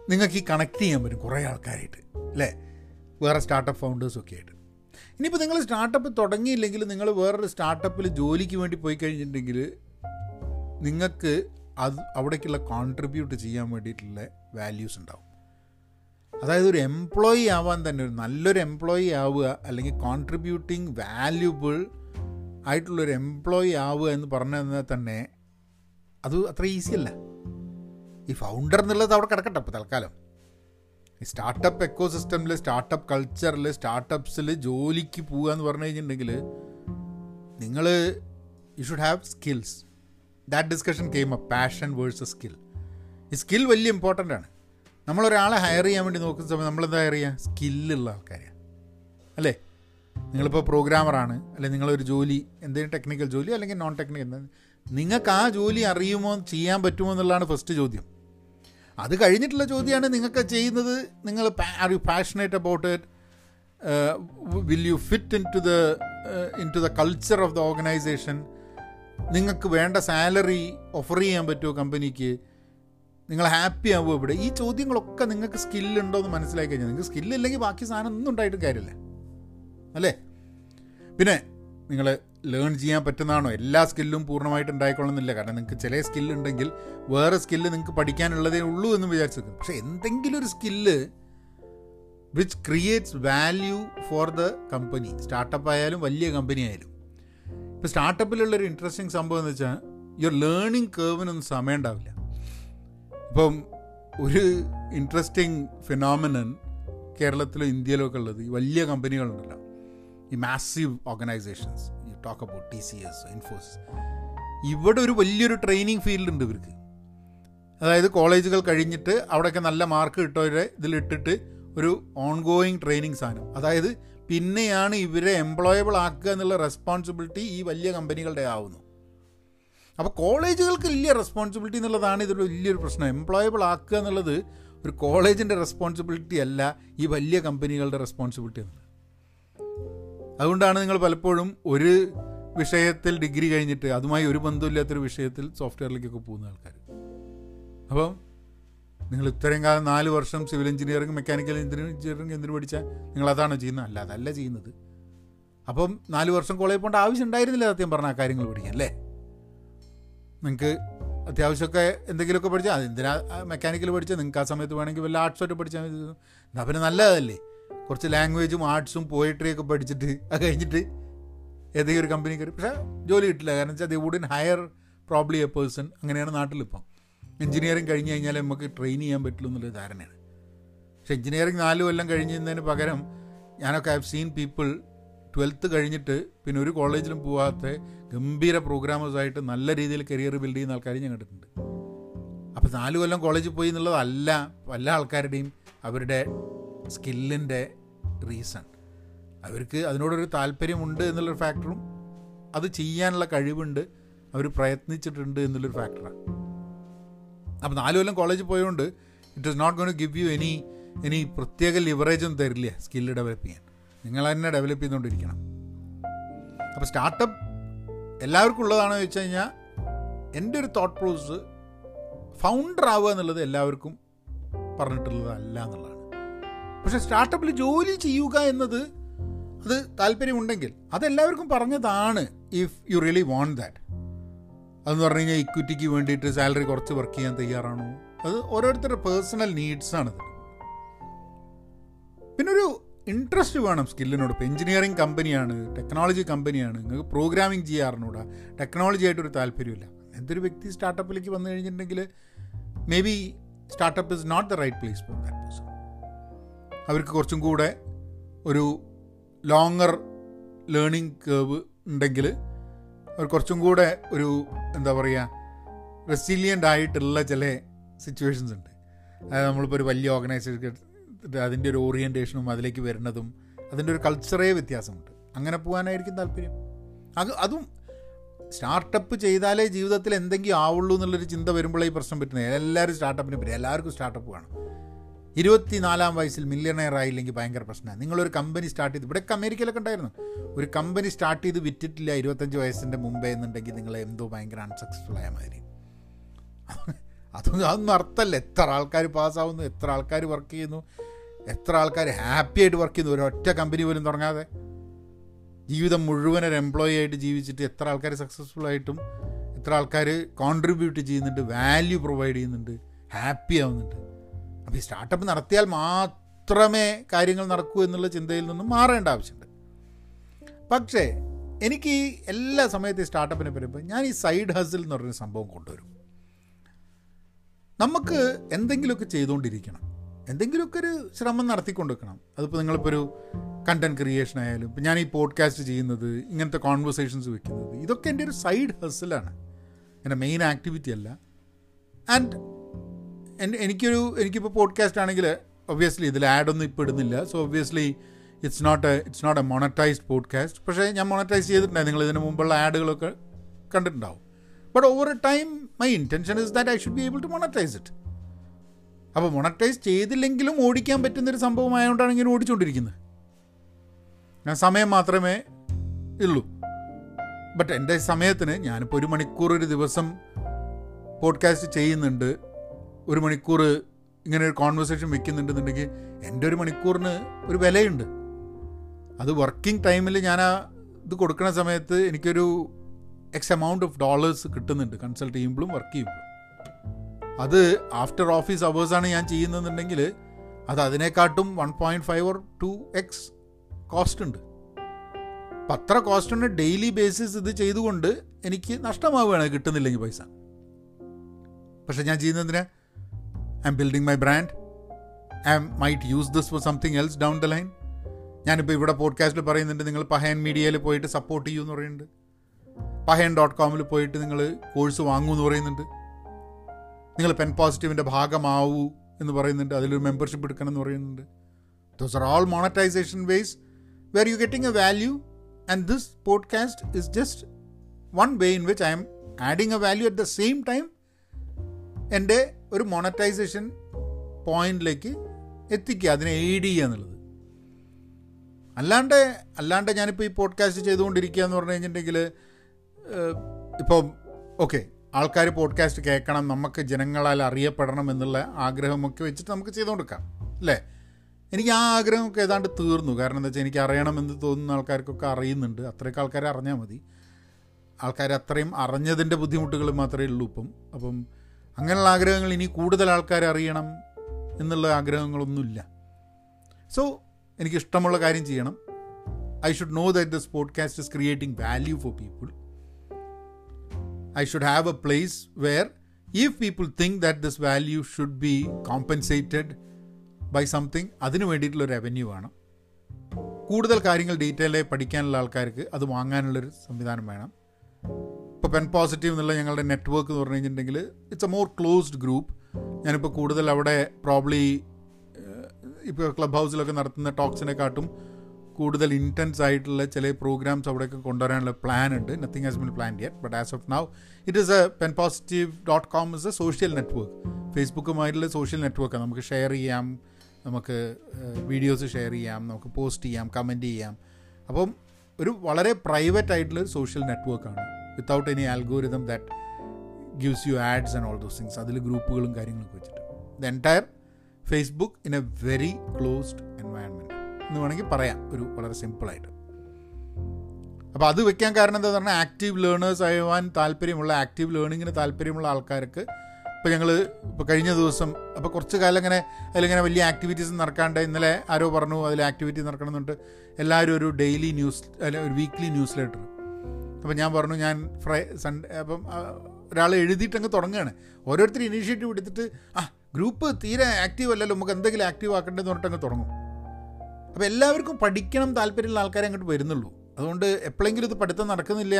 നിങ്ങൾക്ക് ഈ കണക്ട് ചെയ്യാൻ പറ്റും കുറേ ആൾക്കാരായിട്ട് അല്ലേ? വേറെ സ്റ്റാർട്ടപ്പ് ഫൗണ്ടേഴ്സൊക്കെ ആയിട്ട്. ഇനിയിപ്പോൾ നിങ്ങൾ സ്റ്റാർട്ടപ്പ് തുടങ്ങിയില്ലെങ്കിൽ നിങ്ങൾ വേറൊരു സ്റ്റാർട്ടപ്പിൽ ജോലിക്ക് വേണ്ടി പോയി കഴിഞ്ഞിട്ടുണ്ടെങ്കിൽ നിങ്ങൾക്ക് അത് അവിടേക്കുള്ള കോൺട്രിബ്യൂട്ട് ചെയ്യാൻ വേണ്ടിയിട്ടുള്ള വാല്യൂസ് ഉണ്ടാവും. അതായത് ഒരു എംപ്ലോയി ആവാൻ തന്നെ ഒരു നല്ലൊരു എംപ്ലോയി ആവുക അല്ലെങ്കിൽ കോൺട്രിബ്യൂട്ടിങ് വാല്യൂബിൾ ആയിട്ടുള്ളൊരു എംപ്ലോയി ആവുക എന്ന് പറഞ്ഞാൽ തന്നെ അത് അത്ര ഈസിയല്ല ഈ ഫൗണ്ടർ എന്നുള്ളത് അവിടെ കിടക്കട്ടെ അപ്പോൾ തൽക്കാലം. സ്റ്റാർട്ടപ്പ് എക്കോ സിസ്റ്റമിൽ സ്റ്റാർട്ടപ്പ് കൾച്ചറിൽ സ്റ്റാർട്ടപ്സിൽ ജോലിക്ക് പോകുക എന്ന് പറഞ്ഞു കഴിഞ്ഞിട്ടുണ്ടെങ്കിൽ നിങ്ങൾ you should have skills that discussion came a passion versus skill ഈ സ്കിൽ വലിയ ഇമ്പോർട്ടന്റ് ആണ്. നമ്മളൊരാളെ ഹയർ ചെയ്യാൻ വേണ്ടി നോക്കുന്ന സമയത്ത് നമ്മളെന്താ ഹയർ ചെയ്യുക സ്കില്ലുള്ള ആൾക്കാരെയാണ് അല്ലേ? നിങ്ങളിപ്പോൾ പ്രോഗ്രാമറാണ് അല്ലെങ്കിൽ നിങ്ങളൊരു ജോലി എന്തെങ്കിലും ടെക്നിക്കൽ ജോലി അല്ലെങ്കിൽ നോൺ ടെക്നിക്കൽ നിങ്ങൾക്ക് ആ ജോലി അറിയുമോ ചെയ്യാൻ പറ്റുമോ എന്നുള്ളതാണ് ഫസ്റ്റ് ചോദ്യം. അത് കഴിഞ്ഞിട്ടുള്ള ചോദ്യമാണ് നിങ്ങൾക്ക് ചെയ്യുന്നത്. നിങ്ങൾ are you passionate about it will you fit in to the in to the culture of the organisation നിങ്ങൾക്ക് വേണ്ട സാലറി ഓഫർ ചെയ്യാൻ പറ്റുമോ കമ്പനിക്ക് നിങ്ങൾ ഹാപ്പി ആവുമോ ഇവിടെ? ഈ ചോദ്യങ്ങളൊക്കെ നിങ്ങൾക്ക് സ്കില്ലുണ്ടോ എന്ന് മനസ്സിലാക്കി കഴിഞ്ഞാൽ നിങ്ങൾക്ക് സ്കില്ലില്ലെങ്കിൽ ബാക്കി സാധനം ഒന്നും ഉണ്ടായിട്ടും കാര്യമില്ല. അല്ലേ? പിന്നെ നിങ്ങൾ ലേൺ ചെയ്യാൻ പറ്റുന്നതാണോ? എല്ലാ സ്കില്ലും പൂർണമായിട്ട് ഉണ്ടായിക്കൊള്ളുന്നില്ല. കാരണം നിങ്ങൾക്ക് ചില സ്കില്ലുണ്ടെങ്കിൽ വേറെ സ്കില്ല് നിങ്ങൾക്ക് പഠിക്കാനുള്ളതേ ഉള്ളൂ എന്ന് വിചാരിച്ചു പക്ഷേ എന്തെങ്കിലും ഒരു skill which creates value for the company startup ആയാലും വലിയ കമ്പനി ആയാലും. ഇപ്പോൾ സ്റ്റാർട്ടപ്പിലുള്ളൊരു ഇൻട്രസ്റ്റിംഗ് സംഭവം എന്ന് വെച്ചാൽ യുവർ ലേണിംഗ് കേവിനൊന്നും സമയം ഉണ്ടാവില്ല. ഇപ്പം ഒരു ഇൻട്രസ്റ്റിംഗ് ഫിനോമിനൻ കേരളത്തിലോ ഇന്ത്യയിലോ ഒക്കെ ഉള്ളത് വലിയ കമ്പനികളുണ്ടല്ലോ massive organisations you talk about T C S Infosys ഇവിടെ ഒരു വലിയൊരു ട്രെയിനിങ് ഫീൽഡ് ഉണ്ട് ഇവർക്ക്. അതായത് കോളേജുകൾ കഴിഞ്ഞിട്ട് അവിടെയൊക്കെ നല്ല മാർക്ക് കിട്ടവരെ ഇതിലിട്ടിട്ട് ഒരു ഓൺ ഗോയിങ് ട്രെയിനിങ് സാധനം. അതായത് പിന്നെയാണ് ഇവരെ എംപ്ലോയബിൾ ആക്കുക എന്നുള്ള റെസ്പോൺസിബിലിറ്റി ഈ വലിയ കമ്പനികളുടെ ആവുന്നു. അപ്പോൾ കോളേജുകൾക്ക് വലിയ റെസ്പോൺസിബിലിറ്റി എന്നുള്ളതാണ് ഇതിൽ വലിയൊരു പ്രശ്നം. എംപ്ലോയബിൾ ആക്കുക എന്നുള്ളത് ഒരു കോളേജിന്റെ റെസ്പോൺസിബിലിറ്റി അല്ല ഈ വലിയ കമ്പനികളുടെ റെസ്പോൺസിബിലിറ്റി എന്നുള്ളത്. അതുകൊണ്ടാണ് നിങ്ങൾ പലപ്പോഴും ഒരു വിഷയത്തിൽ ഡിഗ്രി കഴിഞ്ഞിട്ട് അതുമായി ഒരു ബന്ധമില്ലാത്തൊരു വിഷയത്തിൽ സോഫ്റ്റ്വെയറിലേക്കൊക്കെ പോകുന്ന ആൾക്കാർ അപ്പം നിങ്ങൾ ഇത്രയും കാലം നാല് വർഷം സിവിൽ എഞ്ചിനീയറിംഗ് മെക്കാനിക്കൽ എഞ്ചിനീയറിംഗ് എന്തിനു പഠിച്ചാൽ നിങ്ങൾ അതാണോ ചെയ്യുന്നത്? അല്ല അതല്ല ചെയ്യുന്നത്. അപ്പം നാല് വർഷം കോളേജ് പോകേണ്ട ആവശ്യം ഉണ്ടായിരുന്നില്ല സത്യം പറഞ്ഞ ആ കാര്യങ്ങൾ പഠിക്കാൻ അല്ലേ? നിങ്ങൾക്ക് അത്യാവശ്യമൊക്കെ എന്തെങ്കിലുമൊക്കെ പഠിച്ചാൽ അതെന്തിനാ മെക്കാനിക്കൽ പഠിച്ചാൽ നിങ്ങൾക്ക് ആ സമയത്ത് വേണമെങ്കിൽ വല്ല ആർട്സോട്ട് പഠിച്ചാൽ മതി. എന്നാൽ പിന്നെ നല്ലതല്ലേ? കുറച്ച് ലാംഗ്വേജും ആർട്സും പോയിട്രിയൊക്കെ പഠിച്ചിട്ട് അത് കഴിഞ്ഞിട്ട് ഏതെങ്കിലും ഒരു കമ്പനി കയറി. പക്ഷേ ജോലി കിട്ടില്ല. കാരണം വെച്ചാൽ they wouldn't hire probably a person അങ്ങനെയാണ് നാട്ടിലിപ്പം. എഞ്ചിനീയറിംഗ് കഴിഞ്ഞ് കഴിഞ്ഞാൽ നമുക്ക് ട്രെയിൻ ചെയ്യാൻ പറ്റുള്ളൂ എന്നുള്ളൊരു ധാരണയാണ്. പക്ഷേ എഞ്ചിനീയറിംഗ് നാല് കൊല്ലം കഴിഞ്ഞതിന് പകരം ഞാനൊക്കെ ഹാവ് സീൻ പീപ്പിൾ ട്വൽത്ത് കഴിഞ്ഞിട്ട് പിന്നെ ഒരു കോളേജിലും പോകാത്ത ഗംഭീര പ്രോഗ്രാമേഴ്സായിട്ട് നല്ല രീതിയിൽ കരിയർ ബിൽഡ് ചെയ്യുന്ന ആൾക്കാർ ഞാൻ കണ്ടിട്ടുണ്ട്. അപ്പോൾ നാല് കൊല്ലം കോളേജിൽ പോയി എന്നുള്ളതല്ല. പല ആൾക്കാരുടെയും അവരുടെ സ്കില്ലിന്റെ റീസൺ. അവർക്ക് അതിനോടൊരു താല്പര്യമുണ്ട് എന്നുള്ളൊരു ഫാക്ടറും അത് ചെയ്യാനുള്ള കഴിവുണ്ട് അവർ പ്രയത്നിച്ചിട്ടുണ്ട് എന്നുള്ളൊരു ഫാക്ടറാണ്. അപ്പോൾ നാല് കൊല്ലം കോളേജിൽ പോയതുകൊണ്ട് it is not gone to give you any any പ്രത്യേക ലിവറേജൊന്നും തരില്ല സ്കില്ല് ഡെവലപ്പ് ചെയ്യാൻ. നിങ്ങൾ തന്നെ ഡെവലപ്പ് ചെയ്തുകൊണ്ടിരിക്കണം. അപ്പോൾ സ്റ്റാർട്ടപ്പ് എല്ലാവർക്കും ഉള്ളതാണെന്ന് വെച്ച് കഴിഞ്ഞാൽ എന്റെ ഒരു തോട്ട് പ്രോസസ് ഫൗണ്ടർ ആവുക എന്നുള്ളത് എല്ലാവർക്കും പറഞ്ഞിട്ടുള്ളതല്ല എന്നുള്ളതാണ്. പക്ഷെ സ്റ്റാർട്ടപ്പിൽ ജോലി ചെയ്യുക എന്നത് അത് താല്പര്യമുണ്ടെങ്കിൽ അതെല്ലാവർക്കും പറഞ്ഞതാണ് if you really want that അതെന്ന് പറഞ്ഞു കഴിഞ്ഞാൽ ഇക്വിറ്റിക്ക് വേണ്ടിയിട്ട് സാലറി കുറച്ച് വർക്ക് ചെയ്യാൻ തയ്യാറാണോ? അത് ഓരോരുത്തരുടെ പേഴ്സണൽ നീഡ്സാണത് പിന്നൊരു ഇൻട്രസ്റ്റ് വേണം സ്കില്ലിനോട് ഇപ്പോൾ എഞ്ചിനീയറിംഗ് കമ്പനിയാണ് ടെക്നോളജി കമ്പനിയാണ് നിങ്ങൾക്ക് പ്രോഗ്രാമിംഗ് ചെയ്യാറിനൂടാ. ടെക്നോളജി ആയിട്ടൊരു താല്പര്യമില്ല. എന്തൊരു വ്യക്തി സ്റ്റാർട്ടപ്പിലേക്ക് വന്നു കഴിഞ്ഞിട്ടുണ്ടെങ്കിൽ maybe startup is not the right place for that person അവർക്ക് കുറച്ചും കൂടെ ഒരു ലോങ്ങർ ലേണിംഗ് കേവ് ഉണ്ടെങ്കിൽ അവർ കുറച്ചും കൂടെ ഒരു എന്താ പറയുക റെസിലിയന്റ് ആയിട്ടുള്ള ചില സിറ്റുവേഷൻസ് ഉണ്ട്. അതായത് നമ്മളിപ്പോൾ ഒരു വലിയ ഓർഗനൈസേഷൻ അതിന്റെ ഒരു ഓറിയന്റേഷനും അതിലേക്ക് വരുന്നതും അതിന്റെ ഒരു കൾച്ചറേ വ്യത്യാസമുണ്ട്. അങ്ങനെ പോകാനായിരിക്കും താല്പര്യം. അത് അതും സ്റ്റാർട്ടപ്പ് ചെയ്താലേ ജീവിതത്തിൽ എന്തെങ്കിലും ആവുള്ളൂ എന്നുള്ളൊരു ചിന്ത വരുമ്പോഴേ ഈ പ്രശ്നം പറ്റുന്നത്. എല്ലാവരും സ്റ്റാർട്ടപ്പിനെ പറ്റും എല്ലാവർക്കും സ്റ്റാർട്ടപ്പ് വേണം. ഇരുപത്തിനാലാം വയസ്സിൽ മില്യണയർ ആയില്ലെങ്കിൽ ഭയങ്കര പ്രശ്നമാണ്. നിങ്ങളൊരു കമ്പനി സ്റ്റാർട്ട് ചെയ്ത് ഇവിടെയൊക്കെ അമേരിക്കയിലൊക്കെ ഉണ്ടായിരുന്നു. ഒരു കമ്പനി സ്റ്റാർട്ട് ചെയ്ത് വിറ്റിട്ടില്ല ഇരുപത്തഞ്ച് വയസ്സിന്റെ മുമ്പേ എന്നുണ്ടെങ്കിൽ നിങ്ങൾ എന്തോ ഭയങ്കര അൺസക്സസ്ഫുൾ ആയ മാതിരി. അതൊന്നും അതൊന്നും അർത്ഥമല്ല. എത്ര ആൾക്കാർ പാസ്സാവുന്നു എത്ര ആൾക്കാർ വർക്ക് ചെയ്യുന്നു എത്ര ആൾക്കാർ ഹാപ്പി ആയിട്ട് വർക്ക് ചെയ്യുന്നു. ഒരൊറ്റ കമ്പനി പോലും തുടങ്ങാതെ. ജീവിതം മുഴുവൻ ഒരു എംപ്ലോയി ആയിട്ട് ജീവിച്ചിട്ട് എത്ര ആൾക്കാർ സക്സസ്ഫുൾ ആയിട്ടും എത്ര ആൾക്കാർ കോൺട്രിബ്യൂട്ട് ചെയ്യുന്നുണ്ട് വാല്യൂ പ്രൊവൈഡ് ചെയ്യുന്നുണ്ട് ഹാപ്പി ആവുന്നുണ്ട്. അപ്പോൾ ഈ സ്റ്റാർട്ടപ്പ് നടത്തിയാൽ മാത്രമേ കാര്യങ്ങൾ നടക്കൂ എന്നുള്ള ചിന്തയിൽ നിന്നും മാറേണ്ട ആവശ്യമുണ്ട്. പക്ഷേ എനിക്ക് ഈ എല്ലാ സമയത്തും സ്റ്റാർട്ടപ്പിനെ പറയുമ്പോൾ ഞാൻ ഈ സൈഡ് ഹസിൽ എന്ന് പറഞ്ഞൊരു സംഭവം കൊണ്ടുവരും. നമുക്ക് എന്തെങ്കിലുമൊക്കെ ചെയ്തുകൊണ്ടിരിക്കണം. എന്തെങ്കിലുമൊക്കെ ഒരു ശ്രമം നടത്തിക്കൊണ്ടിരിക്കണം. അതിപ്പോൾ നിങ്ങളിപ്പോൾ ഒരു കണ്ടന്റ് ക്രിയേഷൻ ആയാലും ഇപ്പം ഞാൻ ഈ പോഡ്കാസ്റ്റ് ചെയ്യുന്നത് ഇങ്ങനത്തെ കോൺവെർസേഷൻസ് വെക്കുന്നത് ഇതൊക്കെ എന്റെ ഒരു സൈഡ് ഹസിലാണ്. എന്റെ മെയിൻ ആക്ടിവിറ്റി അല്ല. ആൻഡ് എനിക്കൊരു എനിക്കിപ്പോൾ പോഡ്കാസ്റ്റ് ആണെങ്കിൽ ഒബ്വിയസ്ലി ഇതിൽ ആഡൊന്നും ഇപ്പോൾ ഇടുന്നില്ല. So obviously it's not a it's not a monetised podcast പക്ഷേ ഞാൻ മോണറ്റൈസ് ചെയ്തിട്ടുണ്ടായി നിങ്ങൾ ഇതിന് മുമ്പുള്ള ആഡുകളൊക്കെ കണ്ടിട്ടുണ്ടാവും. But over a time my intention is that I should be able to monetise it അപ്പോൾ മോണറ്റൈസ് ചെയ്തില്ലെങ്കിലും ഓടിക്കാൻ പറ്റുന്നൊരു സംഭവമായതുകൊണ്ടാണ് ഇങ്ങനെ ഓടിച്ചുകൊണ്ടിരിക്കുന്നത് ഞാൻ സമയം മാത്രമേ ഉള്ളൂ. ബട്ട് എന്റെ സമയത്തിന് ഞാനിപ്പോൾ ഒരു മണിക്കൂർ ഒരു ദിവസം പോഡ്കാസ്റ്റ് ചെയ്യുന്നുണ്ട്. ഒരു മണിക്കൂർ ഇങ്ങനെ ഒരു കോൺവെർസേഷൻ വെക്കുന്നുണ്ടെന്നുണ്ടെങ്കിൽ എന്റെ ഒരു മണിക്കൂറിന് ഒരു വിലയുണ്ട്. അത് വർക്കിംഗ് ടൈമിൽ ഞാൻ ആ ഇത് കൊടുക്കുന്ന സമയത്ത് എനിക്കൊരു എക്സ് എമൗണ്ട് ഓഫ് ഡോളേഴ്സ് കിട്ടുന്നുണ്ട്. കൺസൾട്ട് ചെയ്യുമ്പോഴും വർക്ക് ചെയ്യുമ്പോഴും. അത് ആഫ്റ്റർ ഓഫീസ് അവേഴ്സാണ് ഞാൻ ചെയ്യുന്നതെന്നുണ്ടെങ്കിൽ അത് അതിനെക്കാട്ടും one point five or two X cost ഉണ്ട്. അപ്പം അത്ര കോസ്റ്റ് ഉണ്ട്. ഡെയിലി ബേസിസ് ഇത് ചെയ്തുകൊണ്ട് എനിക്ക് നഷ്ടമാവുകയാണ്. കിട്ടുന്നില്ലെങ്കിൽ പൈസ. പക്ഷെ ഞാൻ ചെയ്യുന്നതിന് I'm building my brand I might use this for something else down the line ഞാനിപ്പോൾ ഇവിടെ പോഡ്കാസ്റ്റിൽ പറയുന്നുണ്ട് നിങ്ങൾ പഹയൻ മീഡിയയിൽ പോയിട്ട് സപ്പോർട്ട് ചെയ്യൂ എന്ന് പറയുന്നുണ്ട്. പഹയൻ ഡോട്ട് കോമിൽ പോയിട്ട് നിങ്ങൾ കോഴ്സ് വാങ്ങൂ എന്ന് പറയുന്നുണ്ട്. നിങ്ങൾ പെൻ പോസിറ്റീവിന്റെ ഭാഗമാവൂ എന്ന് പറയുന്നുണ്ട് അതിലൊരു മെമ്പർഷിപ്പ് എടുക്കണം എന്ന് പറയുന്നുണ്ട്. Those are all monetisation ways where you getting a value and this podcast is just one way in which I'm adding a value at the same time എന്റെ ഒരു മോണറ്റൈസേഷൻ പോയിന്റിലേക്ക് എത്തിക്കുക അതിനെ എയ്ഡ് ചെയ്യുക എന്നുള്ളത്. അല്ലാണ്ട് അല്ലാണ്ട് ഞാനിപ്പോൾ ഈ പോഡ്കാസ്റ്റ് ചെയ്തുകൊണ്ടിരിക്കുക എന്ന് പറഞ്ഞു കഴിഞ്ഞിട്ടുണ്ടെങ്കിൽ ഇപ്പോൾ ഓക്കെ ആൾക്കാർ പോഡ്കാസ്റ്റ് കേൾക്കണം നമുക്ക് ജനങ്ങളാൽ അറിയപ്പെടണം എന്നുള്ള ആഗ്രഹമൊക്കെ വെച്ചിട്ട് നമുക്ക് ചെയ്തു കൊടുക്കാം അല്ലേ? എനിക്ക് ആ ആഗ്രഹമൊക്കെ ഏതാണ്ട് തീർന്നു. കാരണം എന്താ വെച്ചാൽ എനിക്ക് അറിയണമെന്ന് തോന്നുന്ന ആൾക്കാർക്കൊക്കെ അറിയുന്നുണ്ട്. അത്രയൊക്കെ ആൾക്കാരെ അറിഞ്ഞാൽ മതി. ആൾക്കാർ അത്രയും അറിഞ്ഞതിന്റെ ബുദ്ധിമുട്ടുകൾ മാത്രമേ ഉള്ളൂ ഇപ്പം. അപ്പം അങ്ങനെയുള്ള ആഗ്രഹങ്ങൾ ഇനി കൂടുതൽ ആൾക്കാർ അറിയണം എന്നുള്ള ആഗ്രഹങ്ങളൊന്നുമില്ല. സോ എനിക്ക് ഇഷ്ടമുള്ള കാര്യം ചെയ്യണം. I should know that this podcast is creating value for people I should have a place where if people think that this value should be compensated by something അതിന് വേണ്ടിയിട്ടുള്ള റവന്യൂ വേണം. കൂടുതൽ കാര്യങ്ങൾ ഡീറ്റെയിലായി പഠിക്കാനുള്ള ആൾക്കാർക്ക് അത് വാങ്ങാനുള്ളൊരു സംവിധാനം വേണം. ഇപ്പോൾ പെൻ പോസിറ്റീവ് എന്നുള്ള ഞങ്ങളുടെ നെറ്റ്വർക്ക് എന്ന് പറഞ്ഞു കഴിഞ്ഞിട്ടുണ്ടെങ്കിൽ it's a more closed group ഞാനിപ്പോൾ കൂടുതൽ അവിടെ പ്രോബ്ലി ഇപ്പോൾ ക്ലബ് ഹൗസിലൊക്കെ നടത്തുന്ന ടോക്സിനെക്കാട്ടും കൂടുതൽ ഇന്റൻസ് ആയിട്ടുള്ള ചില പ്രോഗ്രാംസ് അവിടെയൊക്കെ കൊണ്ടുവരാനുള്ള പ്ലാൻ ഉണ്ട്. Nothing has been plan yet but as of now it is a pen positive dot com is a social network ഫേസ്ബുക്കുമായിട്ടുള്ള social നെറ്റ്വർക്കാണ് നമുക്ക് ഷെയർ ചെയ്യാം നമുക്ക് വീഡിയോസ് ഷെയർ ചെയ്യാം നമുക്ക് പോസ്റ്റ് ചെയ്യാം കമന്റ് ചെയ്യാം. അപ്പം ഒരു വളരെ പ്രൈവറ്റ് ആയിട്ടുള്ള സോഷ്യൽ നെറ്റ്വർക്കാണ് without any algorithm that gives you ads and all those things അതിൽ ഗ്രൂപ്പുകളും കാര്യങ്ങളൊക്കെ വെച്ചിട്ട്. The entire Facebook in a very closed environment എന്ന് വേണമെങ്കിൽ പറയാം. ഒരു വളരെ സിമ്പിളായിട്ട് അപ്പോൾ അത് വെക്കാൻ കാരണം എന്താ പറഞ്ഞാൽ ആക്റ്റീവ് ലേണേഴ്സ് ആവാൻ താല്പര്യമുള്ള ആക്റ്റീവ് ലേണിങ്ങിന് താല്പര്യമുള്ള ആൾക്കാർക്ക് ഇപ്പോൾ ഞങ്ങൾ ഇപ്പോൾ കഴിഞ്ഞ ദിവസം അപ്പോൾ കുറച്ച് കാലം ഇങ്ങനെ അതിലിങ്ങനെ വലിയ ആക്ടിവിറ്റീസ് നടക്കാണ്ട് ഇന്നലെ ആരോ പറഞ്ഞു അതിൽ ആക്ടിവിറ്റി നടക്കണമെന്നുണ്ട്. എല്ലാവരും ഒരു ഡെയിലി ന്യൂസ് അല്ല ഒരു വീക്ക്ലി ന്യൂസ് ലെറ്റർ അപ്പോൾ ഞാൻ പറഞ്ഞു ഞാൻ ഫ്രൈ സൺഡേ അപ്പം ഒരാൾ എഴുതിയിട്ട് അങ്ങ് തുടങ്ങുകയാണ്. ഓരോരുത്തർ ഇനീഷ്യേറ്റീവ് എടുത്തിട്ട് ആ ഗ്രൂപ്പ് തീരെ ആക്റ്റീവ് അല്ലല്ലോ നമുക്ക് എന്തെങ്കിലും ആക്റ്റീവ് ആക്കേണ്ടതെന്ന് പറഞ്ഞിട്ട് അങ്ങ് തുടങ്ങും. അപ്പോൾ എല്ലാവർക്കും പഠിക്കണം താല്പര്യമുള്ള ആൾക്കാരെ അങ്ങോട്ട് വരുന്നുള്ളൂ. അതുകൊണ്ട് എപ്പോഴെങ്കിലും ഇത് പഠിത്തം നടക്കുന്നില്ല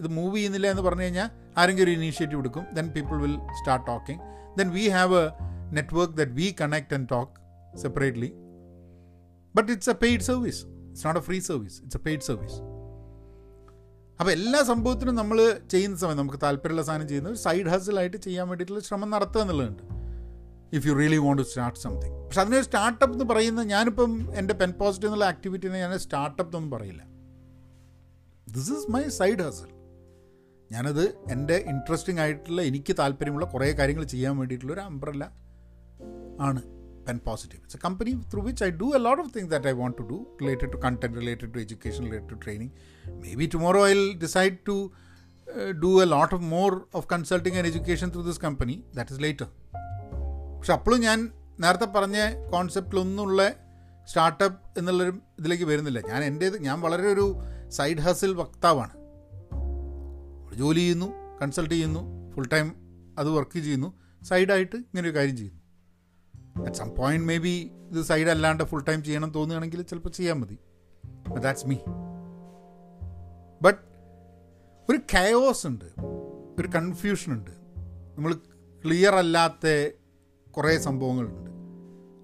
ഇത് മൂവ് ചെയ്യുന്നില്ല എന്ന് പറഞ്ഞു കഴിഞ്ഞാൽ ആരെങ്കിലും ഒരു ഇനീഷ്യേറ്റീവ് എടുക്കും then people will start talking then we have a network that we connect and talk separately but it's a paid service it's not a free service it's a paid service അപ്പോൾ എല്ലാ സംഭവത്തിനും നമ്മൾ ചെയ്യുന്ന സമയം നമുക്ക് താല്പര്യമുള്ള സാധനം ചെയ്യുന്ന ഒരു സൈഡ് ഹസിലായിട്ട് ചെയ്യാൻ വേണ്ടിയിട്ടുള്ള ശ്രമം നടത്തുക എന്നുള്ളതുണ്ട്. If you really want to start something പക്ഷെ അതിനൊരു സ്റ്റാർട്ടപ്പ് എന്ന് പറയുന്ന ഞാനിപ്പം എന്റെ പെൻ പോസിറ്റീവ് എന്നുള്ള ആക്ടിവിറ്റിനെ ഞാൻ സ്റ്റാർട്ടപ്പ് എന്നൊന്നും പറയില്ല. This is my side hustle ഞാനത് എന്റെ ഇൻട്രസ്റ്റിംഗ് ആയിട്ടുള്ള എനിക്ക് താല്പര്യമുള്ള കുറേ കാര്യങ്ങൾ ചെയ്യാൻ വേണ്ടിയിട്ടുള്ള ഒരു അംബ്രല്ല ആണ്. Pen positive it's a company through which I do a lot of things that I want to do related to content related to education related to training maybe tomorrow I decide to do a lot of more of consulting and education through this company that is later പക്ഷെ അപ്പോഴും ഞാൻ നേരത്തെ പറഞ്ഞ കോൺസെപ്റ്റിലൊന്നുള്ള startup എന്നുള്ളൊരു ഇതിലേക്ക് വരുന്നില്ല. ഞാൻ എന്റേത് ഞാൻ വളരെ ഒരു സൈഡ് ഹസിൽ വക്താവാണ്. ജോലി ചെയ്യുന്നു കൺസൾട്ട് ചെയ്യുന്നു ഫുൾ ടൈം അത് വർക്ക് ചെയ്യുന്നു സൈഡായിട്ട് ഇങ്ങനെ ഒരു കാര്യം ചെയ്യുന്നു. At some point maybe ഇത് സൈഡ് അല്ലാണ്ട് ഫുൾ ടൈം ചെയ്യണം തോന്നുകയാണെങ്കിൽ ചിലപ്പോൾ ചെയ്യാൻ മതി. ദാറ്റ്സ് മീ ബട്ട് ഒരു കയോസ് ഉണ്ട്. ഒരു കൺഫ്യൂഷൻ ഉണ്ട്. നമ്മൾ ക്ലിയർ അല്ലാത്ത കുറേ സംഭവങ്ങളുണ്ട്.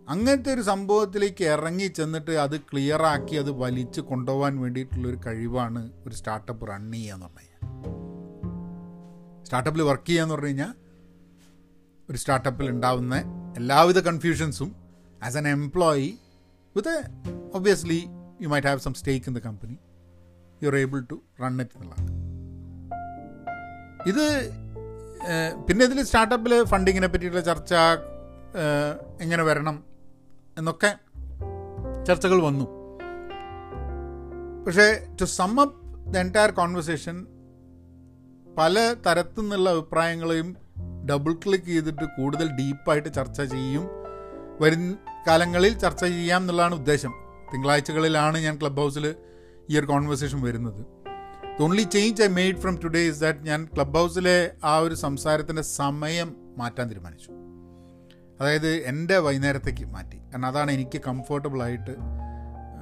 അങ്ങനത്തെ ഒരു സംഭവത്തിലേക്ക് ഇറങ്ങി ചെന്നിട്ട് അത് ക്ലിയറാക്കി അത് വലിച്ച് കൊണ്ടുപോകാൻ വേണ്ടിയിട്ടുള്ളൊരു കഴിവാണ് ഒരു സ്റ്റാർട്ടപ്പ് റൺ ചെയ്യുക എന്ന് പറഞ്ഞു കഴിഞ്ഞാൽ. സ്റ്റാർട്ടപ്പിൽ വർക്ക് ചെയ്യുക എന്ന് പറഞ്ഞു കഴിഞ്ഞാൽ ഒരു സ്റ്റാർട്ടപ്പിൽ ഉണ്ടാവുന്ന എല്ലാവിധ കൺഫ്യൂഷൻസും as an employee with obviously you might have some stake in the company you are able to run it എന്നുള്ളതാണ് ഇത് പിന്നെ ഇതിൽ സ്റ്റാർട്ടപ്പിൽ ഫണ്ടിങ്ങിനെ പറ്റിയിട്ടുള്ള ചർച്ച എങ്ങനെ വരണം എന്നൊക്കെ ചർച്ചകൾ വന്നു. പക്ഷേ to sum up the entire conversation പല തരത്തിൽ നിന്നുള്ള അഭിപ്രായങ്ങളെയും ഡബിൾ ക്ലിക്ക് ചെയ്തിട്ട് കൂടുതൽ ഡീപ്പായിട്ട് ചർച്ച ചെയ്യും. വരും കാലങ്ങളിൽ ചർച്ച ചെയ്യാം എന്നുള്ളതാണ് ഉദ്ദേശം. തിങ്കളാഴ്ചകളിലാണ് ഞാൻ ക്ലബ് ഹൗസിൽ ഈ ഒരു കോൺവെർസേഷൻ വരുന്നത്. The only change I made from today is that ഞാൻ ക്ലബ് ഹൗസിലെ ആ ഒരു സംസാരത്തിന്റെ സമയം മാറ്റാൻ തീരുമാനിച്ചു. അതായത് എന്റെ വൈകുന്നേരത്തേക്ക് മാറ്റി. കാരണം അതാണ് എനിക്ക് കംഫർട്ടബിൾ ആയിട്ട്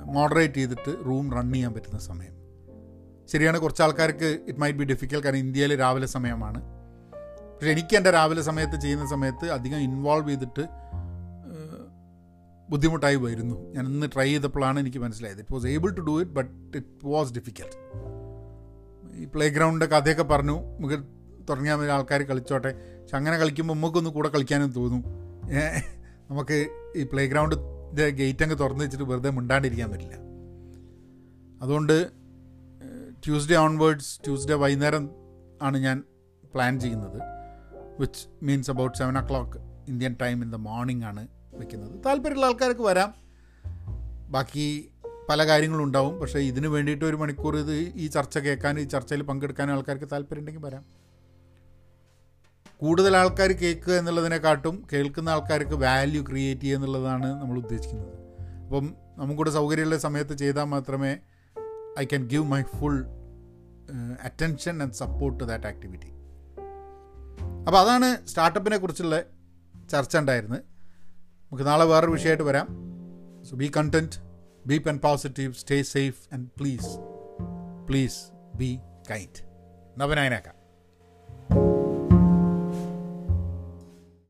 മോഡറേറ്റ് ചെയ്തിട്ട് റൂം റൺ ചെയ്യാൻ പറ്റുന്ന സമയം. ശരിയാണ് കുറച്ച് ആൾക്കാർക്ക് ഇറ്റ് മൈറ്റ് ബി ഡിഫിക്കൽ കാരണം ഇന്ത്യയിൽ രാവിലെ സമയമാണ്. പക്ഷേ എനിക്ക് എന്റെ രാവിലെ സമയത്ത് ചെയ്യുന്ന സമയത്ത് അധികം ഇൻവോൾവ് ചെയ്തിട്ട് ബുദ്ധിമുട്ടായി വരുന്നു. ഞാൻ ഇന്ന് ട്രൈ ചെയ്തപ്പോഴാണ് എനിക്ക് മനസ്സിലായത്. It was able to do it but it was difficult ഈ പ്ലേ ഗ്രൗണ്ടിന്റെ കഥയൊക്കെ പറഞ്ഞു. നമുക്ക് തുടങ്ങിയാൽ മതി ആൾക്കാർ കളിച്ചോട്ടെ. പക്ഷെ അങ്ങനെ കളിക്കുമ്പോൾ നമുക്കൊന്ന് കൂടെ കളിക്കാനും തോന്നും. നമുക്ക് ഈ പ്ലേ ഗ്രൗണ്ടിന്റെ ഗേറ്റ് അങ്ങ് തുറന്ന് വെച്ചിട്ട് വെറുതെ മിണ്ടാണ്ടിരിക്കാൻ പറ്റില്ല. അതുകൊണ്ട് ട്യൂസ്ഡേ ഓൺവേർഡ്സ് ട്യൂസ്ഡേ വൈകുന്നേരം ആണ് ഞാൻ പ്ലാൻ ചെയ്യുന്നത്. Which means about seven o'clock Indian time in the morning ആണ് വെക്കുന്നത്. താല്പര്യമുള്ള ആൾക്കാർക്ക് വരാം. ബാക്കി പല കാര്യങ്ങളും ഉണ്ടാവും. പക്ഷേ ഇതിന് വേണ്ടിയിട്ട് ഒരു മണിക്കൂർ ഇത് ഈ ചർച്ച കേൾക്കാൻ ഈ ചർച്ചയിൽ പങ്കെടുക്കാനും ആൾക്കാർക്ക് താല്പര്യം ഉണ്ടെങ്കിൽ വരാം. കൂടുതൽ ആൾക്കാർ കേൾക്കുക എന്നുള്ളതിനെക്കാട്ടും കേൾക്കുന്ന ആൾക്കാർക്ക് വാല്യൂ ക്രിയേറ്റ് ചെയ്യുക എന്നുള്ളതാണ് നമ്മൾ ഉദ്ദേശിക്കുന്നത്. അപ്പം നമുക്കൂടെ സൗകര്യമുള്ള സമയത്ത് ചെയ്താൽ മാത്രമേ I can give my full attention and support to that activity അപ്പോൾ അതാണ് സ്റ്റാർട്ടപ്പിനെ കുറിച്ചുള്ള ചർച്ച ഉണ്ടായിരുന്നത്. നമുക്ക് നാളെ വേറൊരു വിഷയമായിട്ട് വരാം. So be content be pen positive stay safe and please please be kind നവനായനേക്കാം